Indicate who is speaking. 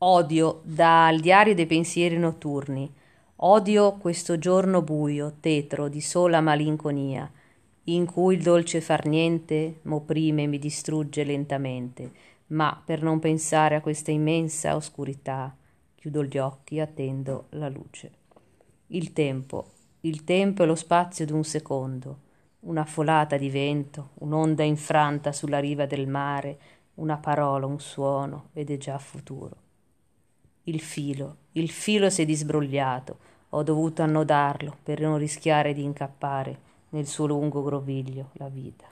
Speaker 1: Odio dal diario dei pensieri notturni. Odio questo giorno buio, tetro, di sola malinconia, in cui il dolce far niente m'opprime e mi distrugge lentamente, ma per non pensare a questa immensa oscurità, chiudo gli occhi e attendo la luce. Il tempo, il tempo è lo spazio d'un secondo, una folata di vento, un'onda infranta sulla riva del mare, una parola, un suono, ed è già futuro. Il filo, il filo si è disbrogliato, ho dovuto annodarlo per non rischiare di incappare nel suo lungo groviglio la vita.